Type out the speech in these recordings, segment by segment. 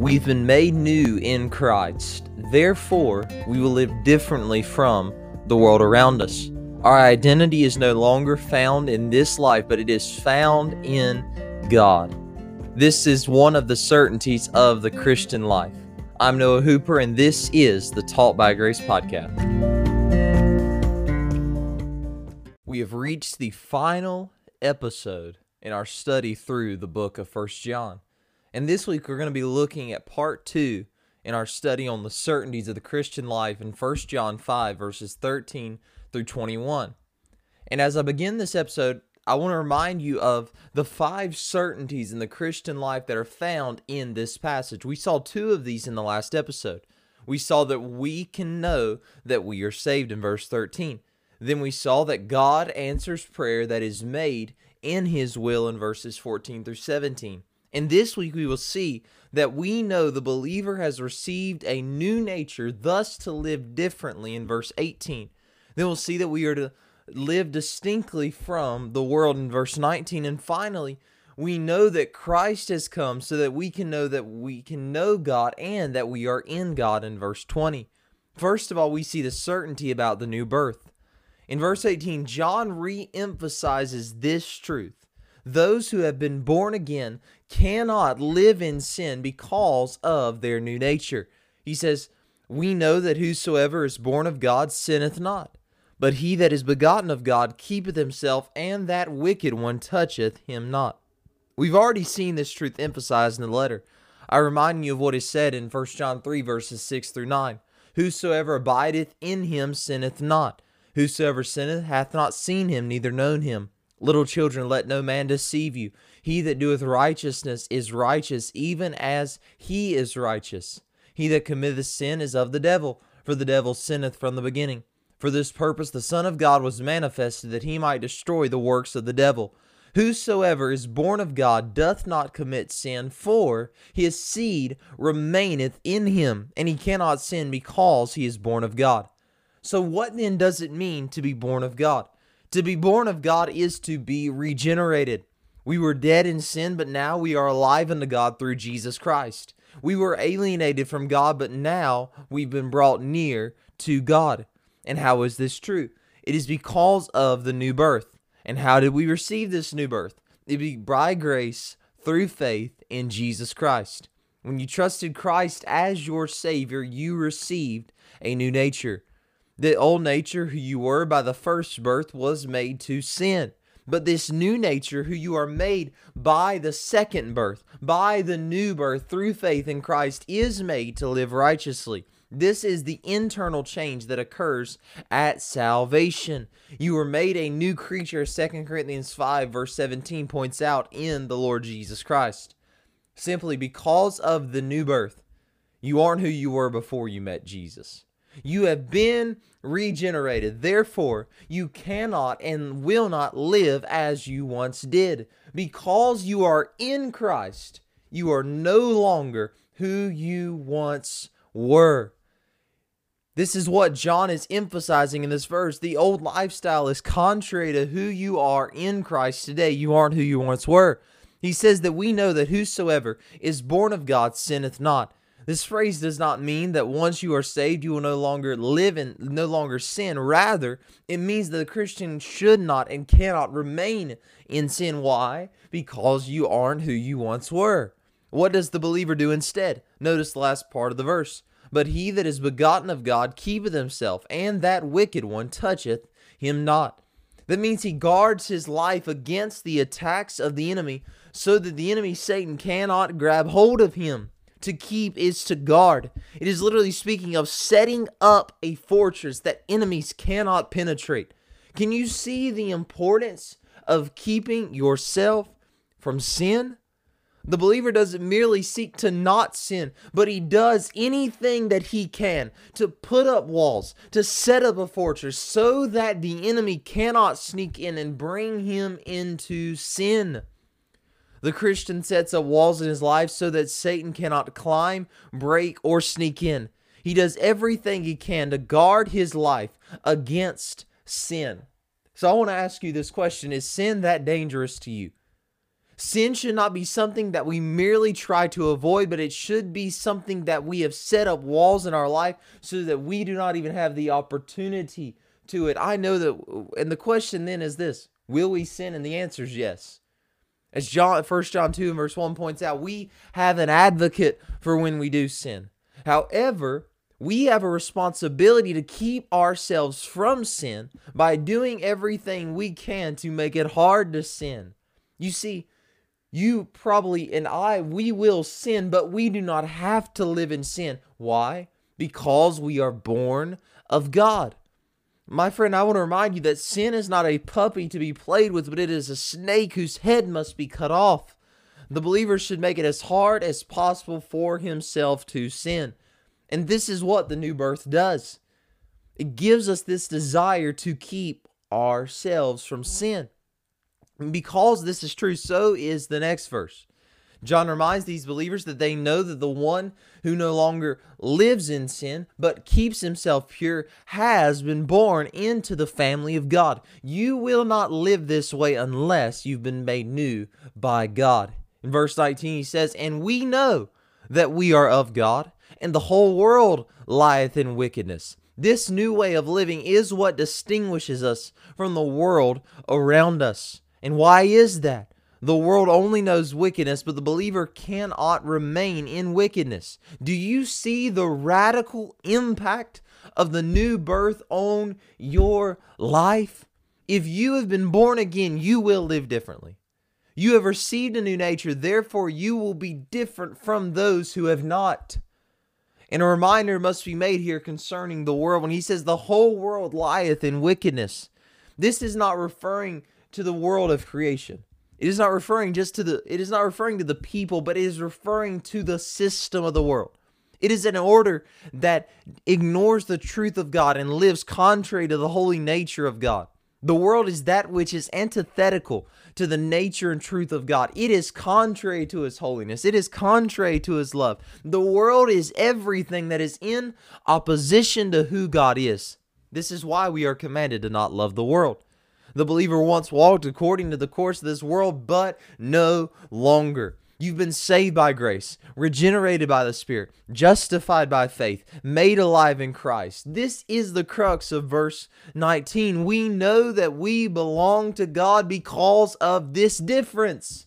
We've been made new in Christ. Therefore, we will live differently from the world around us. Our identity is no longer found in this life, but it is found in God. This is one of the certainties of the Christian life. I'm Noah Hooper, and this is the Taught by Grace podcast. We have reached the final episode in our study through the book of First John. And this week we're going to be looking at part two in our study on the certainties of the Christian life in 1 John 5, verses 13 through 21. And as I begin this episode, I want to remind you of the five certainties in the Christian life that are found in this passage. We saw two of these in the last episode. We saw that we can know that we are saved in verse 13. Then we saw that God answers prayer that is made in his will in verses 14 through 17. And this week we will see that we know the believer has received a new nature, thus to live differently in verse 18. Then we'll see that we are to live distinctly from the world in verse 19. And finally, we know that Christ has come so that we can know that we can know God and that we are in God in verse 20. First of all, we see the certainty about the new birth. In verse 18, John re emphasizes this truth those who have been born again cannot live in sin because of their new nature. He says, We know that whosoever is born of God sinneth not, but he that is begotten of God keepeth himself, and that wicked one toucheth him not. We've already seen this truth emphasized in the letter. I remind you of what is said in 1 John 3, verses 6 through 9. Whosoever abideth in him sinneth not. Whosoever sinneth hath not seen him, neither known him. Little children, let no man deceive you. He that doeth righteousness is righteous, even as he is righteous. He that committeth sin is of the devil, for the devil sinneth from the beginning. For this purpose the Son of God was manifested, that he might destroy the works of the devil. Whosoever is born of God doth not commit sin, for his seed remaineth in him, and he cannot sin because he is born of God. So, what then does it mean to be born of God? To be born of God is to be regenerated. We were dead in sin, but now we are alive unto God through Jesus Christ. We were alienated from God, but now we've been brought near to God. And how is this true? It is because of the new birth. And how did we receive this new birth? It be by grace through faith in Jesus Christ. When you trusted Christ as your Savior, you received a new nature. The old nature, who you were by the first birth, was made to sin. But this new nature, who you are made by the second birth, by the new birth through faith in Christ, is made to live righteously. This is the internal change that occurs at salvation. You were made a new creature, 2 Corinthians 5, verse 17 points out in the Lord Jesus Christ. Simply because of the new birth, you aren't who you were before you met Jesus. You have been regenerated. Therefore, you cannot and will not live as you once did. Because you are in Christ, you are no longer who you once were. This is what John is emphasizing in this verse. The old lifestyle is contrary to who you are in Christ today. You aren't who you once were. He says that we know that whosoever is born of God sinneth not. This phrase does not mean that once you are saved, you will no longer live and no longer sin. Rather, it means that a Christian should not and cannot remain in sin. Why? Because you aren't who you once were. What does the believer do instead? Notice the last part of the verse. But he that is begotten of God keepeth himself, and that wicked one toucheth him not. That means he guards his life against the attacks of the enemy so that the enemy Satan cannot grab hold of him to keep is to guard. It is literally speaking of setting up a fortress that enemies cannot penetrate. Can you see the importance of keeping yourself from sin? The believer doesn't merely seek to not sin, but he does anything that he can to put up walls, to set up a fortress so that the enemy cannot sneak in and bring him into sin. The Christian sets up walls in his life so that Satan cannot climb, break, or sneak in. He does everything he can to guard his life against sin. So I want to ask you this question Is sin that dangerous to you? Sin should not be something that we merely try to avoid, but it should be something that we have set up walls in our life so that we do not even have the opportunity to it. I know that, and the question then is this Will we sin? And the answer is yes. As John, 1 John 2 and verse 1 points out, we have an advocate for when we do sin. However, we have a responsibility to keep ourselves from sin by doing everything we can to make it hard to sin. You see, you probably and I, we will sin, but we do not have to live in sin. Why? Because we are born of God. My friend, I want to remind you that sin is not a puppy to be played with, but it is a snake whose head must be cut off. The believer should make it as hard as possible for himself to sin. And this is what the new birth does it gives us this desire to keep ourselves from sin. And because this is true, so is the next verse. John reminds these believers that they know that the one who no longer lives in sin but keeps himself pure has been born into the family of God. You will not live this way unless you've been made new by God. In verse 19, he says, And we know that we are of God, and the whole world lieth in wickedness. This new way of living is what distinguishes us from the world around us. And why is that? The world only knows wickedness, but the believer cannot remain in wickedness. Do you see the radical impact of the new birth on your life? If you have been born again, you will live differently. You have received a new nature, therefore, you will be different from those who have not. And a reminder must be made here concerning the world when he says, The whole world lieth in wickedness. This is not referring to the world of creation. It is not referring just to the it is not referring to the people, but it is referring to the system of the world. It is an order that ignores the truth of God and lives contrary to the holy nature of God. The world is that which is antithetical to the nature and truth of God. It is contrary to his holiness. It is contrary to his love. The world is everything that is in opposition to who God is. This is why we are commanded to not love the world. The believer once walked according to the course of this world, but no longer. You've been saved by grace, regenerated by the Spirit, justified by faith, made alive in Christ. This is the crux of verse 19. We know that we belong to God because of this difference.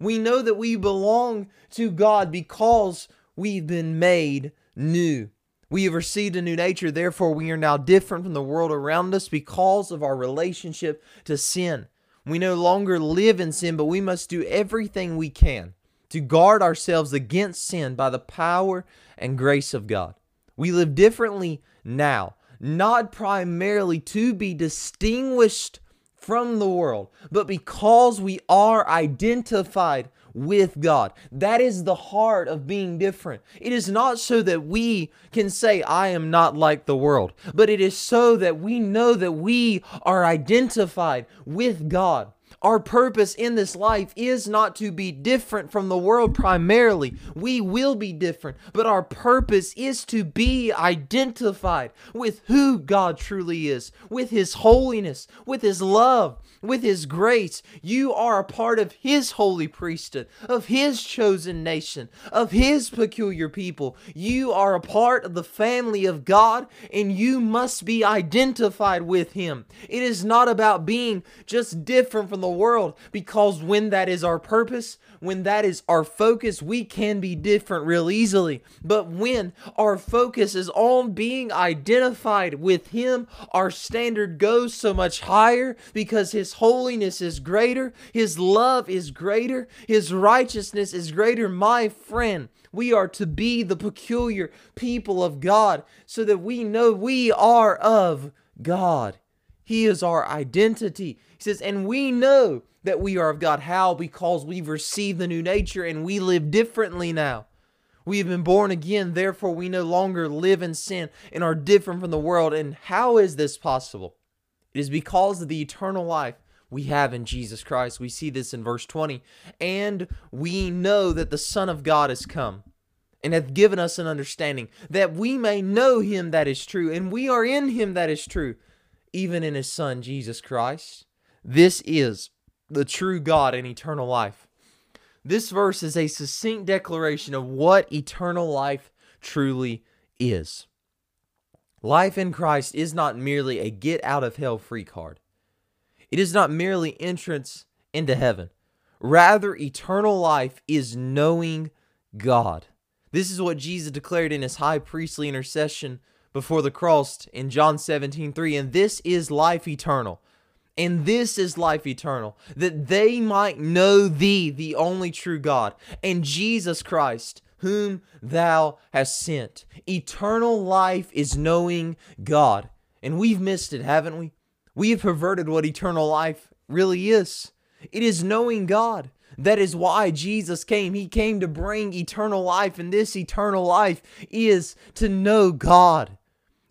We know that we belong to God because we've been made new. We have received a new nature, therefore, we are now different from the world around us because of our relationship to sin. We no longer live in sin, but we must do everything we can to guard ourselves against sin by the power and grace of God. We live differently now, not primarily to be distinguished from the world, but because we are identified with God. That is the heart of being different. It is not so that we can say, I am not like the world, but it is so that we know that we are identified with God. Our purpose in this life is not to be different from the world primarily. We will be different, but our purpose is to be identified with who God truly is, with His holiness, with His love, with His grace. You are a part of His holy priesthood, of His chosen nation, of His peculiar people. You are a part of the family of God, and you must be identified with Him. It is not about being just different from the world because when that is our purpose, when that is our focus, we can be different real easily. But when our focus is on being identified with Him, our standard goes so much higher because His holiness is greater, His love is greater, His righteousness is greater. My friend, we are to be the peculiar people of God so that we know we are of God. He is our identity. He says, and we know that we are of God. How? Because we've received the new nature and we live differently now. We have been born again, therefore, we no longer live in sin and are different from the world. And how is this possible? It is because of the eternal life we have in Jesus Christ. We see this in verse 20. And we know that the Son of God has come and hath given us an understanding that we may know him that is true, and we are in him that is true, even in his Son, Jesus Christ. This is the true God and eternal life. This verse is a succinct declaration of what eternal life truly is. Life in Christ is not merely a get out of hell free card. It is not merely entrance into heaven. Rather, eternal life is knowing God. This is what Jesus declared in his high priestly intercession before the cross in John 17 3. And this is life eternal. And this is life eternal, that they might know thee, the only true God, and Jesus Christ, whom thou hast sent. Eternal life is knowing God. And we've missed it, haven't we? We have perverted what eternal life really is. It is knowing God. That is why Jesus came. He came to bring eternal life, and this eternal life is to know God.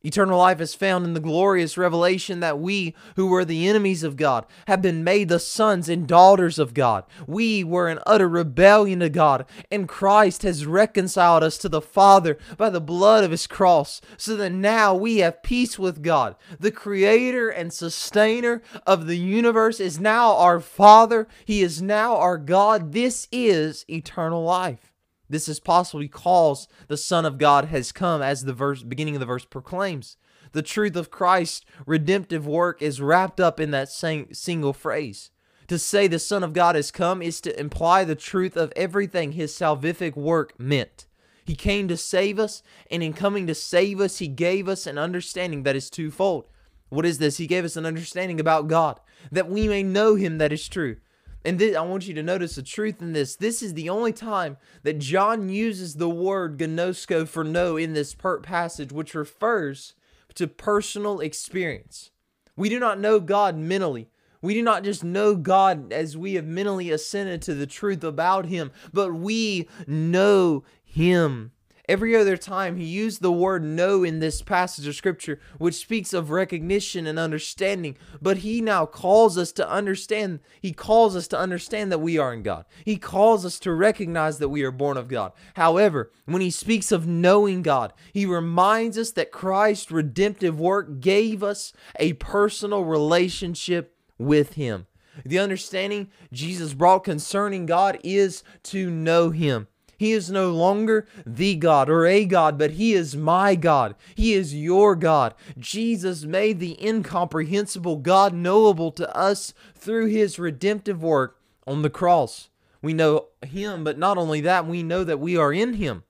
Eternal life is found in the glorious revelation that we, who were the enemies of God, have been made the sons and daughters of God. We were in utter rebellion to God, and Christ has reconciled us to the Father by the blood of his cross, so that now we have peace with God. The creator and sustainer of the universe is now our Father, he is now our God. This is eternal life. This is possible because the Son of God has come, as the verse beginning of the verse proclaims. The truth of Christ's redemptive work is wrapped up in that same single phrase. To say the Son of God has come is to imply the truth of everything his salvific work meant. He came to save us, and in coming to save us, he gave us an understanding that is twofold. What is this? He gave us an understanding about God, that we may know him that is true, and this, I want you to notice the truth in this. This is the only time that John uses the word ginosko for know in this passage, which refers to personal experience. We do not know God mentally. We do not just know God as we have mentally ascended to the truth about Him, but we know Him Every other time he used the word know in this passage of scripture, which speaks of recognition and understanding, but he now calls us to understand. He calls us to understand that we are in God. He calls us to recognize that we are born of God. However, when he speaks of knowing God, he reminds us that Christ's redemptive work gave us a personal relationship with him. The understanding Jesus brought concerning God is to know him. He is no longer the God or a God, but He is my God. He is your God. Jesus made the incomprehensible God knowable to us through His redemptive work on the cross. We know Him, but not only that, we know that we are in Him.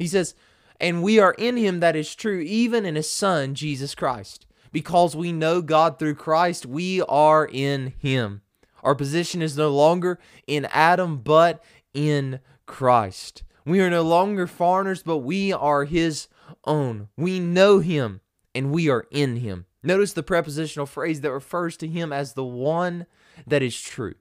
He says, and we are in Him that is true, even in His Son, Jesus Christ. Because we know God through Christ, we are in Him. Our position is no longer in Adam, but in Christ. We are no longer foreigners, but we are his own. We know him and we are in him. Notice the prepositional phrase that refers to him as the one that is true.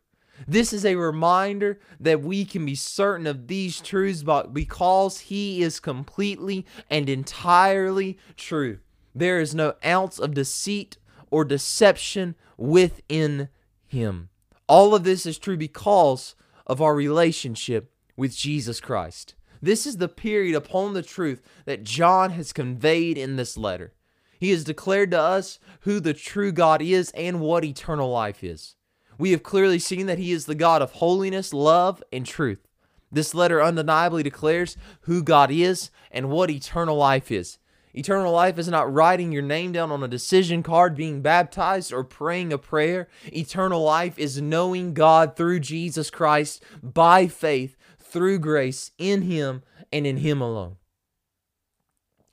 This is a reminder that we can be certain of these truths because he is completely and entirely true. There is no ounce of deceit or deception within him. All of this is true because of our relationship with Jesus Christ. This is the period upon the truth that John has conveyed in this letter. He has declared to us who the true God is and what eternal life is. We have clearly seen that He is the God of holiness, love, and truth. This letter undeniably declares who God is and what eternal life is. Eternal life is not writing your name down on a decision card, being baptized, or praying a prayer. Eternal life is knowing God through Jesus Christ by faith through grace in Him and in Him alone.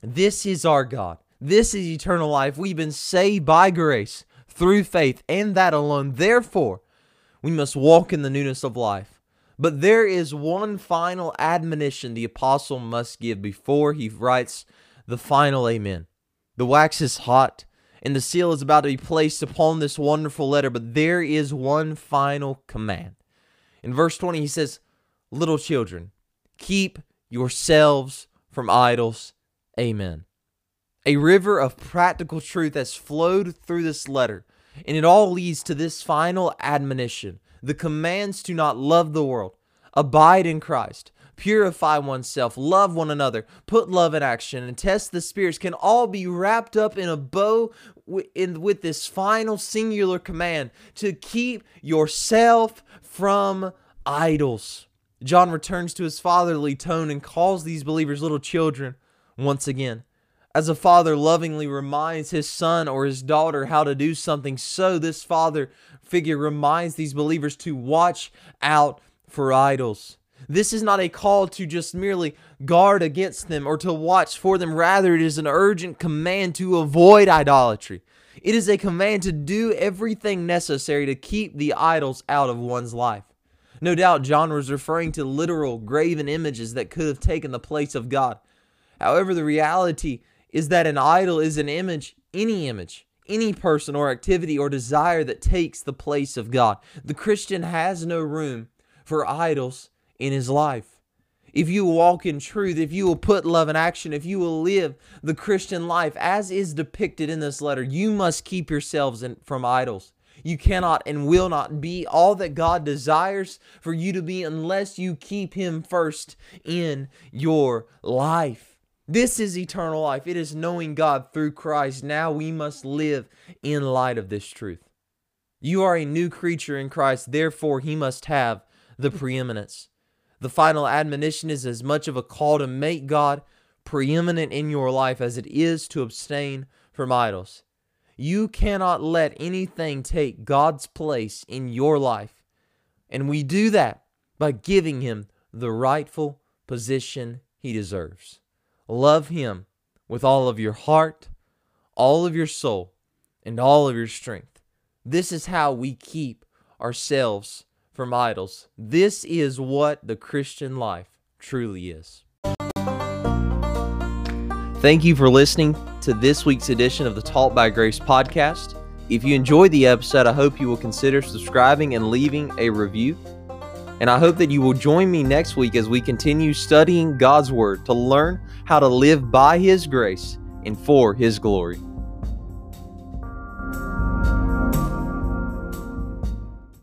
This is our God. This is eternal life. We've been saved by grace through faith and that alone. Therefore, we must walk in the newness of life. But there is one final admonition the apostle must give before he writes the final amen. The wax is hot and the seal is about to be placed upon this wonderful letter, but there is one final command. In verse 20, he says, little children, keep yourselves from idols. Amen. A river of practical truth has flowed through this letter, and it all leads to this final admonition the commands to not love the world, abide in Christ, purify oneself, love one another, put love in action, and test the spirits can all be wrapped up in a bow with this final singular command to keep yourself from idols. John returns to his fatherly tone and calls these believers little children once again. As a father lovingly reminds his son or his daughter how to do something, so this father figure reminds these believers to watch out for idols. This is not a call to just merely guard against them or to watch for them. Rather, it is an urgent command to avoid idolatry. It is a command to do everything necessary to keep the idols out of one's life. No doubt John was referring to literal graven images that could have taken the place of God. However, the reality is that an idol is an image, any image, any person or activity or desire that takes the place of God. The Christian has no room for idols in his life. If you walk in truth, if you will put love in action, if you will live the Christian life as is depicted in this letter, you must keep yourselves in, from idols. You cannot and will not be all that God desires for you to be unless you keep Him first in your life. This is eternal life. It is knowing God through Christ. Now we must live in light of this truth. You are a new creature in Christ, therefore, He must have the preeminence. The final admonition is as much of a call to make God preeminent in your life as it is to abstain from idols. You cannot let anything take God's place in your life. And we do that by giving Him the rightful position He deserves. Love Him with all of your heart, all of your soul, and all of your strength. This is how we keep ourselves from idols. This is what the Christian life truly is. Thank you for listening to this week's edition of the Taught by Grace podcast. If you enjoyed the episode, I hope you will consider subscribing and leaving a review. And I hope that you will join me next week as we continue studying God's Word to learn how to live by His grace and for His glory.